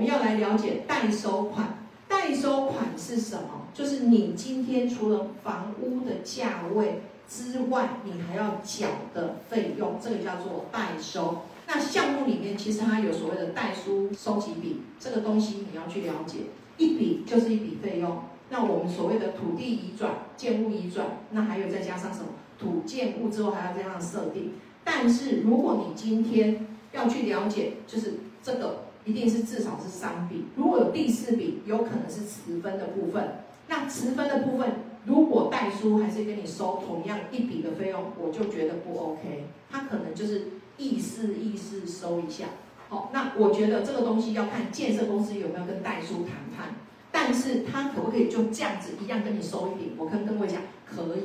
我们要来了解代收款。代收款是什么？就是你今天除了房屋的价位之外，你还要缴的费用，这个叫做代收。那项目里面其实它有所谓的代书收集笔，这个东西你要去了解，一笔就是一笔费用。那我们所谓的土地移转、建物移转，那还有再加上什么土建物之后还要这样设定。但是如果你今天要去了解，就是这个一定是至少是三笔，如果有第四笔，有可能是持分的部分。那持分的部分，如果代书还是跟你收同样一笔的费用，我就觉得不 OK。他可能就是意思意思收一下。好，那我觉得这个东西要看建设公司有没有跟代书谈判。但是他可不可以就这样子一样跟你收一笔？我跟各位讲，可以。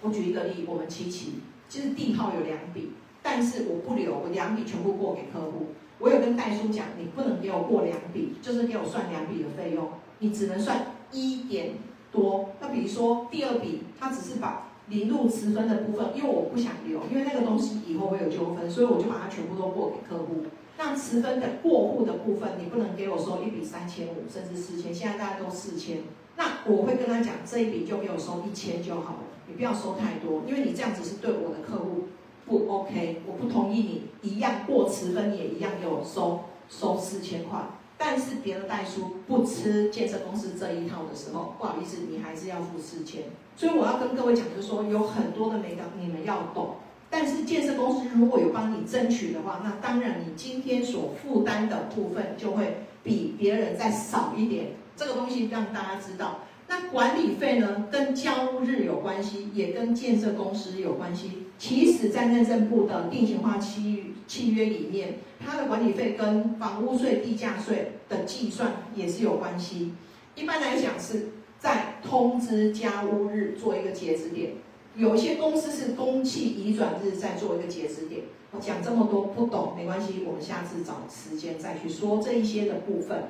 我举一个例，我们七期其实地号有两笔，但是我不留，我两笔全部过给客户。我有跟代书讲，你不能给我过两笔，就是给我算两笔的费用，你只能算一点多。那比如说第二笔，他只是把零度持分的部分，因为我不想留，因为那个东西以后会有纠纷，所以我就把它全部都过给客户。那持分的过户的部分，你不能给我收一笔三千五，甚至四千，现在大家都四千。那我会跟他讲，这一笔就给我收一千就好了，你不要收太多，因为你这样子是对我的客户不 OK，我不同意你一样过持分，你也一样给我收收四千块。但是别的代书不吃建设公司这一套的时候，不好意思，你还是要付四千。所以我要跟各位讲，就是说有很多的美感你们要懂。但是建设公司如果有帮你争取的话，那当然你今天所负担的部分就会比别人再少一点。这个东西让大家知道。那管理费呢，跟交屋日有关系，也跟建设公司有关系。其实，在内政部的定型化契契约里面，它的管理费跟房屋税、地价税的计算也是有关系。一般来讲，是在通知交屋日做一个截止点。有一些公司是公契移转日再做一个截止点。我讲这么多不懂没关系，我们下次找时间再去说这一些的部分。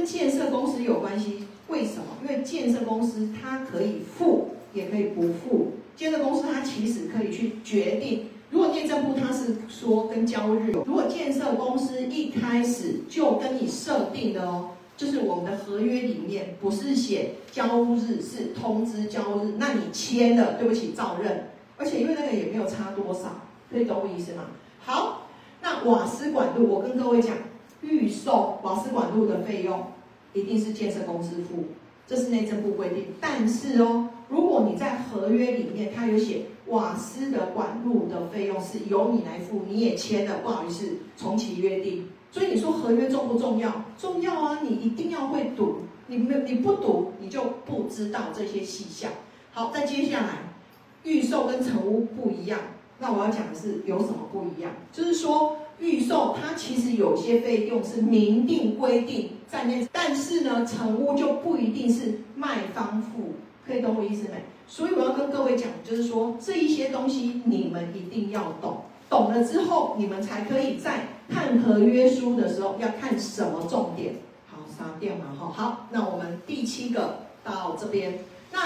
跟建设公司有关系，为什么？因为建设公司它可以付，也可以不付。建设公司它其实可以去决定，如果内政部它是说跟交日，如果建设公司一开始就跟你设定的哦。就是我们的合约里面不是写交日，是通知交日。那你签了，对不起，照认。而且因为那个也没有差多少，可以懂我意思吗？好，那瓦斯管路，我跟各位讲，预售瓦斯管路的费用一定是建设公司付，这是内政部规定。但是哦，如果你在合约里面它有写瓦斯的管路的费用是由你来付，你也签了，不好意思，重启约定。所以你说合约重不重要？重要啊！你一定要会读，你没你不读，你就不知道这些细项。好，再接下来，预售跟成屋不一样。那我要讲的是有什么不一样？就是说预售它其实有些费用是明定规定在那，但是呢，成屋就不一定是卖方付，可以懂我意思没？所以我要跟各位讲，就是说这一些东西你们一定要懂。懂了之后，你们才可以在看合约书的时候要看什么重点。好，杀掉嘛，哈。好，那我们第七个到这边，那。